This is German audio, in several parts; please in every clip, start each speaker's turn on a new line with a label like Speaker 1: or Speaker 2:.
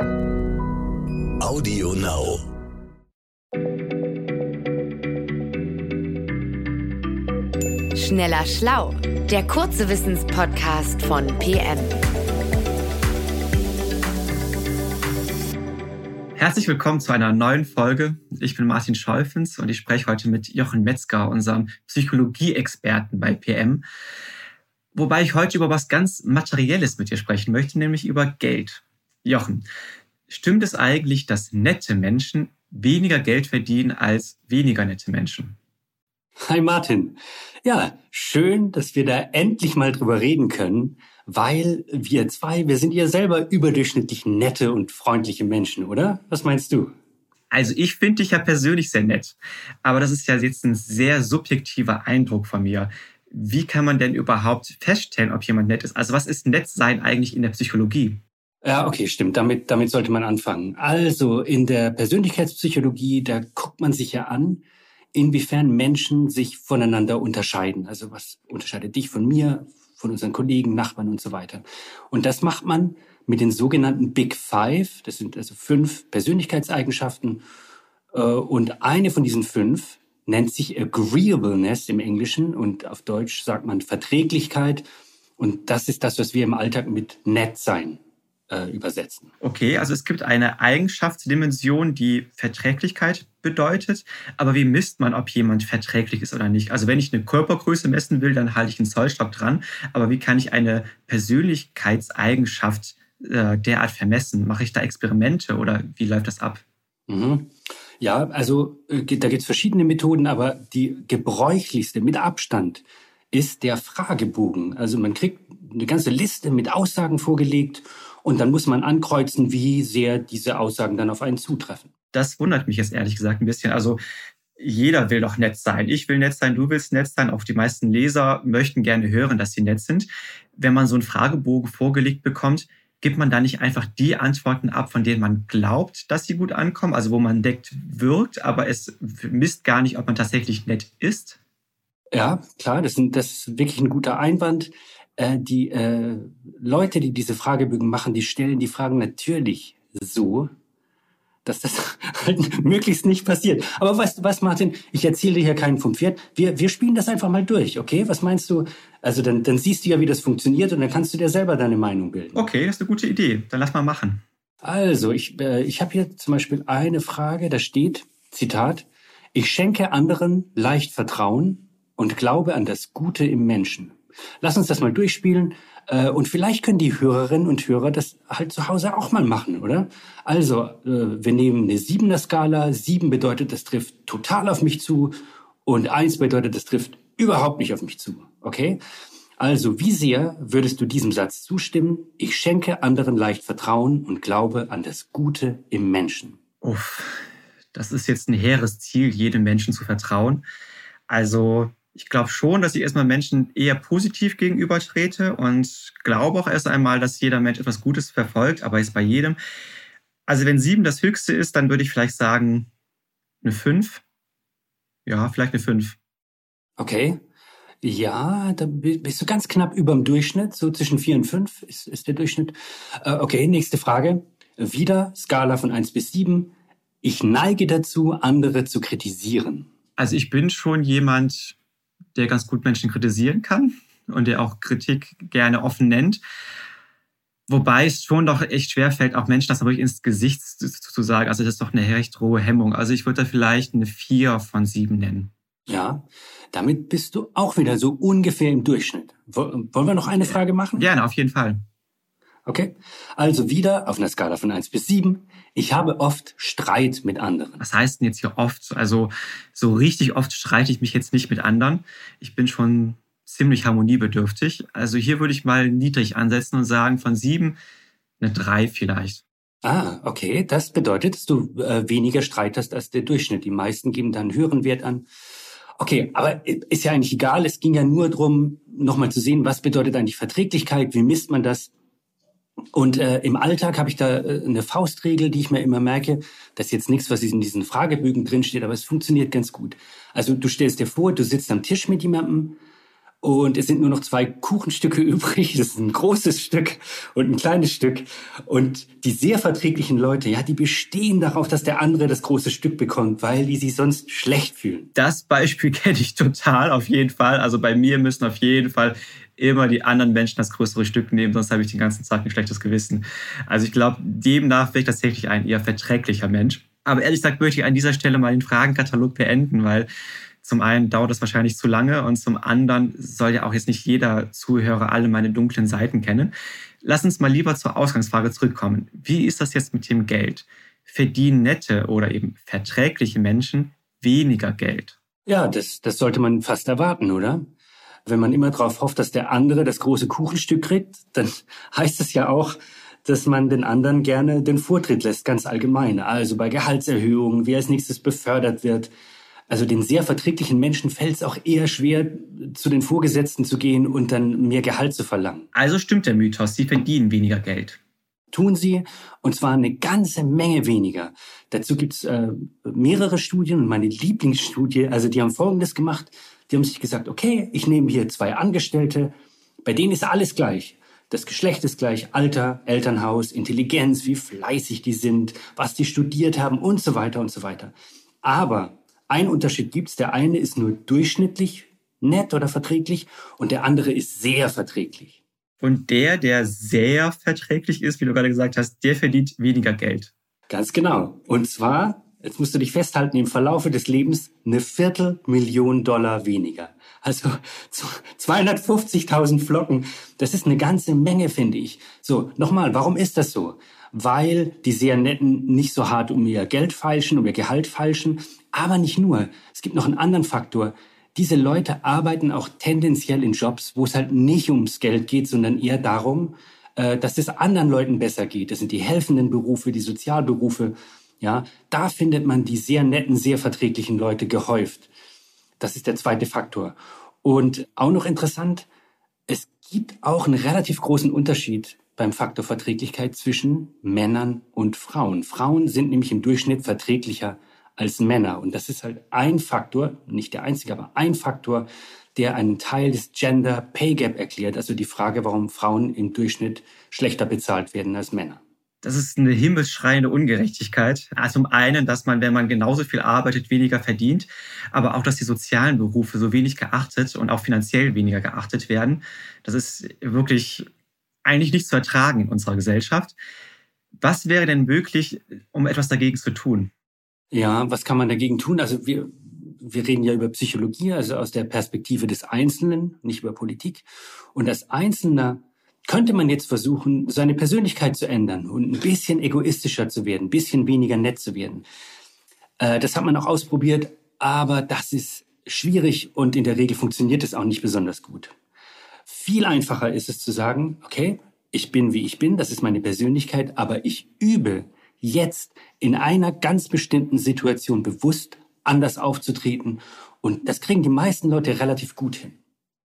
Speaker 1: Audio Now.
Speaker 2: Schneller Schlau, der kurze Wissenspodcast von PM.
Speaker 3: Herzlich willkommen zu einer neuen Folge. Ich bin Martin Scholfens und ich spreche heute mit Jochen Metzger, unserem Psychologie-Experten bei PM. Wobei ich heute über was ganz Materielles mit dir sprechen möchte, nämlich über Geld. Jochen, stimmt es eigentlich, dass nette Menschen weniger Geld verdienen als weniger nette Menschen?
Speaker 4: Hi Martin. Ja, schön, dass wir da endlich mal drüber reden können, weil wir zwei, wir sind ja selber überdurchschnittlich nette und freundliche Menschen, oder? Was meinst du?
Speaker 3: Also ich finde dich ja persönlich sehr nett, aber das ist ja jetzt ein sehr subjektiver Eindruck von mir. Wie kann man denn überhaupt feststellen, ob jemand nett ist? Also was ist nett sein eigentlich in der Psychologie?
Speaker 4: Ja, okay, stimmt. Damit, damit sollte man anfangen. Also in der Persönlichkeitspsychologie, da guckt man sich ja an, inwiefern Menschen sich voneinander unterscheiden. Also was unterscheidet dich von mir, von unseren Kollegen, Nachbarn und so weiter. Und das macht man mit den sogenannten Big Five. Das sind also fünf Persönlichkeitseigenschaften. Äh, und eine von diesen fünf nennt sich Agreeableness im Englischen und auf Deutsch sagt man Verträglichkeit. Und das ist das, was wir im Alltag mit nett sein äh, übersetzen.
Speaker 3: Okay, also es gibt eine Eigenschaftsdimension, die Verträglichkeit bedeutet. Aber wie misst man, ob jemand verträglich ist oder nicht? Also wenn ich eine Körpergröße messen will, dann halte ich einen Zollstock dran. Aber wie kann ich eine Persönlichkeitseigenschaft äh, derart vermessen? Mache ich da Experimente oder wie läuft das ab?
Speaker 4: Mhm. Ja, also äh, da gibt es verschiedene Methoden, aber die gebräuchlichste mit Abstand ist der Fragebogen. Also man kriegt eine ganze Liste mit Aussagen vorgelegt und dann muss man ankreuzen, wie sehr diese Aussagen dann auf einen zutreffen.
Speaker 3: Das wundert mich jetzt ehrlich gesagt ein bisschen. Also jeder will doch nett sein. Ich will nett sein, du willst nett sein. Auch die meisten Leser möchten gerne hören, dass sie nett sind. Wenn man so einen Fragebogen vorgelegt bekommt, gibt man da nicht einfach die Antworten ab, von denen man glaubt, dass sie gut ankommen, also wo man deckt, wirkt, aber es misst gar nicht, ob man tatsächlich nett ist?
Speaker 4: Ja, klar, das, sind, das ist wirklich ein guter Einwand. Äh, die äh, Leute, die diese Fragebögen machen, die stellen die Fragen natürlich so, dass das halt möglichst nicht passiert. Aber weißt du was, Martin? Ich erzähle dir hier keinen vom Pferd. Wir, wir spielen das einfach mal durch, okay? Was meinst du? Also dann, dann siehst du ja, wie das funktioniert und dann kannst du dir selber deine Meinung bilden.
Speaker 3: Okay, das ist eine gute Idee. Dann lass mal machen.
Speaker 4: Also, ich, äh, ich habe hier zum Beispiel eine Frage, da steht, Zitat, ich schenke anderen leicht Vertrauen und glaube an das Gute im Menschen. Lass uns das mal durchspielen. Äh, und vielleicht können die Hörerinnen und Hörer das halt zu Hause auch mal machen, oder? Also, äh, wir nehmen eine siebener Skala. Sieben bedeutet, das trifft total auf mich zu. Und eins bedeutet, das trifft überhaupt nicht auf mich zu. Okay? Also, wie sehr würdest du diesem Satz zustimmen? Ich schenke anderen leicht Vertrauen und glaube an das Gute im Menschen.
Speaker 3: Uff, das ist jetzt ein hehres Ziel, jedem Menschen zu vertrauen. Also, ich glaube schon, dass ich erstmal Menschen eher positiv gegenüber trete und glaube auch erst einmal, dass jeder Mensch etwas Gutes verfolgt, aber ist bei jedem. Also wenn sieben das höchste ist, dann würde ich vielleicht sagen eine fünf. Ja, vielleicht eine fünf.
Speaker 4: Okay. Ja, da bist du ganz knapp über dem Durchschnitt, so zwischen vier und fünf ist, ist der Durchschnitt. Äh, okay, nächste Frage. Wieder Skala von eins bis sieben. Ich neige dazu, andere zu kritisieren.
Speaker 3: Also ich bin schon jemand, der ganz gut Menschen kritisieren kann und der auch Kritik gerne offen nennt. Wobei es schon doch echt schwer fällt, auch Menschen das wirklich ins Gesicht zu sagen. Also das ist doch eine recht rohe Hemmung. Also ich würde da vielleicht eine vier von sieben nennen.
Speaker 4: Ja, damit bist du auch wieder so ungefähr im Durchschnitt. Wollen wir noch eine Frage machen?
Speaker 3: Gerne, auf jeden Fall.
Speaker 4: Okay, also wieder auf einer Skala von eins bis sieben. Ich habe oft Streit mit anderen.
Speaker 3: Was heißt denn jetzt hier oft? Also so richtig oft streite ich mich jetzt nicht mit anderen. Ich bin schon ziemlich harmoniebedürftig. Also hier würde ich mal niedrig ansetzen und sagen, von sieben eine drei vielleicht.
Speaker 4: Ah, okay. Das bedeutet, dass du äh, weniger Streit hast als der Durchschnitt. Die meisten geben dann einen höheren Wert an. Okay, aber ist ja eigentlich egal. Es ging ja nur darum, nochmal zu sehen, was bedeutet eigentlich Verträglichkeit? Wie misst man das? Und äh, im Alltag habe ich da äh, eine Faustregel, die ich mir immer merke. Das ist jetzt nichts, was in diesen Fragebögen drinsteht, aber es funktioniert ganz gut. Also du stellst dir vor, du sitzt am Tisch mit jemandem und es sind nur noch zwei Kuchenstücke übrig. Das ist ein großes Stück und ein kleines Stück. Und die sehr verträglichen Leute, ja, die bestehen darauf, dass der andere das große Stück bekommt, weil die sich sonst schlecht fühlen.
Speaker 3: Das Beispiel kenne ich total, auf jeden Fall. Also bei mir müssen auf jeden Fall immer die anderen Menschen das größere Stück nehmen, sonst habe ich den ganzen Tag ein schlechtes Gewissen. Also ich glaube, demnach wäre ich tatsächlich ein eher verträglicher Mensch. Aber ehrlich gesagt möchte ich an dieser Stelle mal den Fragenkatalog beenden, weil zum einen dauert das wahrscheinlich zu lange und zum anderen soll ja auch jetzt nicht jeder Zuhörer alle meine dunklen Seiten kennen. Lass uns mal lieber zur Ausgangsfrage zurückkommen. Wie ist das jetzt mit dem Geld? Verdienen nette oder eben verträgliche Menschen weniger Geld?
Speaker 4: Ja, das, das sollte man fast erwarten, oder? Wenn man immer darauf hofft, dass der andere das große Kuchenstück kriegt, dann heißt es ja auch, dass man den anderen gerne den Vortritt lässt, ganz allgemein. Also bei Gehaltserhöhungen, wie als nächstes befördert wird, also den sehr verträglichen Menschen fällt es auch eher schwer, zu den Vorgesetzten zu gehen und dann mehr Gehalt zu verlangen.
Speaker 3: Also stimmt der Mythos, sie verdienen weniger Geld.
Speaker 4: Tun sie, und zwar eine ganze Menge weniger. Dazu gibt's äh, mehrere Studien und meine Lieblingsstudie, also die haben Folgendes gemacht. Die haben sich gesagt, okay, ich nehme hier zwei Angestellte, bei denen ist alles gleich. Das Geschlecht ist gleich, Alter, Elternhaus, Intelligenz, wie fleißig die sind, was die studiert haben und so weiter und so weiter. Aber ein Unterschied gibt's. Der eine ist nur durchschnittlich nett oder verträglich und der andere ist sehr verträglich.
Speaker 3: Und der, der sehr verträglich ist, wie du gerade gesagt hast, der verdient weniger Geld.
Speaker 4: Ganz genau. Und zwar, jetzt musst du dich festhalten, im Verlaufe des Lebens eine Viertelmillion Dollar weniger. Also 250.000 Flocken. Das ist eine ganze Menge, finde ich. So, nochmal, warum ist das so? Weil die sehr netten nicht so hart um ihr Geld feilschen, um ihr Gehalt feilschen, aber nicht nur. Es gibt noch einen anderen Faktor. Diese Leute arbeiten auch tendenziell in Jobs, wo es halt nicht ums Geld geht, sondern eher darum, äh, dass es anderen Leuten besser geht. Das sind die helfenden Berufe, die Sozialberufe. Ja, da findet man die sehr netten, sehr verträglichen Leute gehäuft. Das ist der zweite Faktor. Und auch noch interessant, es gibt auch einen relativ großen Unterschied beim Faktor Verträglichkeit zwischen Männern und Frauen. Frauen sind nämlich im Durchschnitt verträglicher als Männer. Und das ist halt ein Faktor, nicht der einzige, aber ein Faktor, der einen Teil des Gender Pay Gap erklärt, also die Frage, warum Frauen im Durchschnitt schlechter bezahlt werden als Männer.
Speaker 3: Das ist eine himmelsschreiende Ungerechtigkeit. Also zum einen, dass man, wenn man genauso viel arbeitet, weniger verdient, aber auch, dass die sozialen Berufe so wenig geachtet und auch finanziell weniger geachtet werden. Das ist wirklich eigentlich nicht zu ertragen in unserer Gesellschaft. Was wäre denn möglich, um etwas dagegen zu tun?
Speaker 4: Ja, was kann man dagegen tun? Also wir, wir reden ja über Psychologie, also aus der Perspektive des Einzelnen, nicht über Politik. Und als Einzelner könnte man jetzt versuchen, seine Persönlichkeit zu ändern und ein bisschen egoistischer zu werden, ein bisschen weniger nett zu werden. Äh, das hat man auch ausprobiert, aber das ist schwierig und in der Regel funktioniert es auch nicht besonders gut. Viel einfacher ist es zu sagen, okay, ich bin wie ich bin, das ist meine Persönlichkeit, aber ich übe jetzt in einer ganz bestimmten Situation bewusst anders aufzutreten. Und das kriegen die meisten Leute relativ gut hin.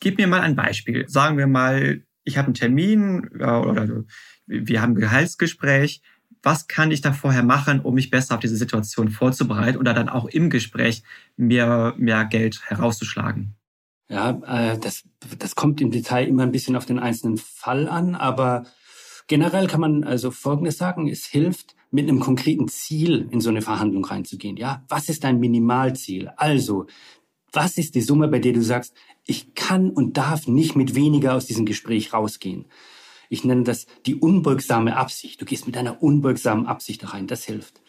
Speaker 3: Gib mir mal ein Beispiel. Sagen wir mal, ich habe einen Termin oder wir haben ein Gehaltsgespräch. Was kann ich da vorher machen, um mich besser auf diese Situation vorzubereiten oder dann auch im Gespräch mehr, mehr Geld herauszuschlagen?
Speaker 4: Ja, äh, das, das kommt im Detail immer ein bisschen auf den einzelnen Fall an, aber generell kann man also Folgendes sagen. Es hilft, mit einem konkreten Ziel in so eine Verhandlung reinzugehen. Ja, was ist dein Minimalziel? Also, was ist die Summe, bei der du sagst, ich kann und darf nicht mit weniger aus diesem Gespräch rausgehen? Ich nenne das die unbeugsame Absicht. Du gehst mit einer unbeugsamen Absicht rein. Das hilft.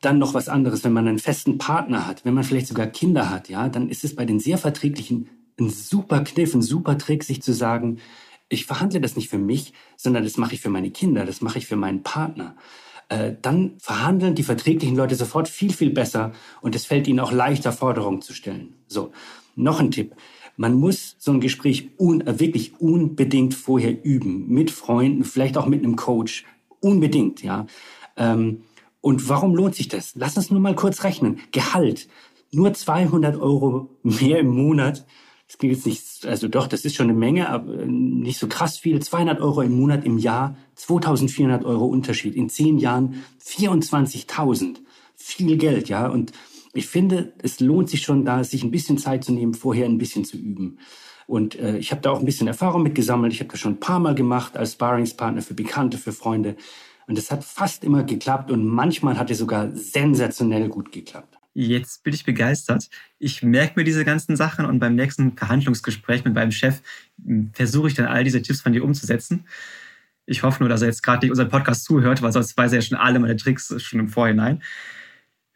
Speaker 4: Dann noch was anderes, wenn man einen festen Partner hat, wenn man vielleicht sogar Kinder hat, ja, dann ist es bei den sehr verträglichen ein super Kniff, ein super Trick, sich zu sagen, ich verhandle das nicht für mich, sondern das mache ich für meine Kinder, das mache ich für meinen Partner. Äh, dann verhandeln die verträglichen Leute sofort viel, viel besser und es fällt ihnen auch leichter, Forderungen zu stellen. So, noch ein Tipp. Man muss so ein Gespräch un äh, wirklich unbedingt vorher üben. Mit Freunden, vielleicht auch mit einem Coach. Unbedingt, ja. Ähm, und warum lohnt sich das? Lass uns nur mal kurz rechnen. Gehalt. Nur 200 Euro mehr im Monat das klingt jetzt nicht, also doch, das ist schon eine Menge, aber nicht so krass viel. 200 Euro im Monat im Jahr, 2400 Euro Unterschied. In zehn Jahren 24.000. Viel Geld, ja. Und ich finde, es lohnt sich schon da, sich ein bisschen Zeit zu nehmen, vorher ein bisschen zu üben. Und äh, ich habe da auch ein bisschen Erfahrung mit gesammelt. Ich habe das schon ein paar Mal gemacht als Sparringspartner für Bekannte, für Freunde. Und es hat fast immer geklappt und manchmal hat es sogar sensationell gut geklappt.
Speaker 3: Jetzt bin ich begeistert. Ich merke mir diese ganzen Sachen und beim nächsten Verhandlungsgespräch mit meinem Chef hm, versuche ich dann all diese Tipps von dir umzusetzen. Ich hoffe nur, dass er jetzt gerade nicht unseren Podcast zuhört, weil sonst weiß er ja schon alle meine Tricks schon im Vorhinein.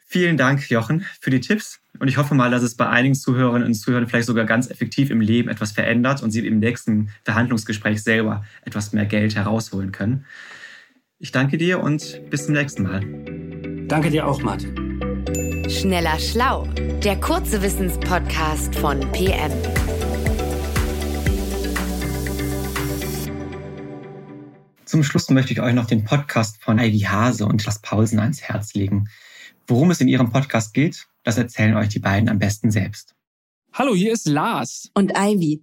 Speaker 3: Vielen Dank, Jochen, für die Tipps. Und ich hoffe mal, dass es bei einigen Zuhörerinnen und Zuhörern vielleicht sogar ganz effektiv im Leben etwas verändert und sie im nächsten Verhandlungsgespräch selber etwas mehr Geld herausholen können. Ich danke dir und bis zum nächsten Mal.
Speaker 4: Danke dir auch, Martin.
Speaker 2: Schneller Schlau, der kurze Wissenspodcast von PM.
Speaker 3: Zum Schluss möchte ich euch noch den Podcast von Ivy Hase und Lars Paulsen ans Herz legen. Worum es in ihrem Podcast geht, das erzählen euch die beiden am besten selbst.
Speaker 1: Hallo, hier ist Lars.
Speaker 5: Und Ivy.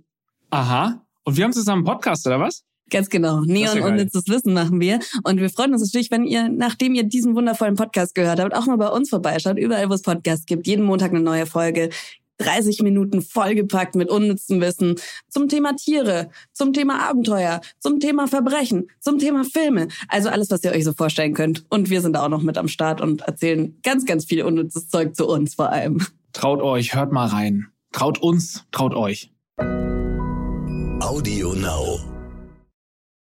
Speaker 1: Aha. Und wir haben zusammen einen Podcast, oder was?
Speaker 5: Ganz genau. Neon ja unnützes Wissen machen wir. Und wir freuen uns natürlich, wenn ihr, nachdem ihr diesen wundervollen Podcast gehört habt, auch mal bei uns vorbeischaut. Überall, wo es Podcasts gibt. Jeden Montag eine neue Folge. 30 Minuten vollgepackt mit unnützem Wissen zum Thema Tiere, zum Thema Abenteuer, zum Thema Verbrechen, zum Thema Filme. Also alles, was ihr euch so vorstellen könnt. Und wir sind auch noch mit am Start und erzählen ganz, ganz viel unnützes Zeug zu uns vor allem.
Speaker 1: Traut euch, hört mal rein. Traut uns, traut euch.
Speaker 6: Audio Now.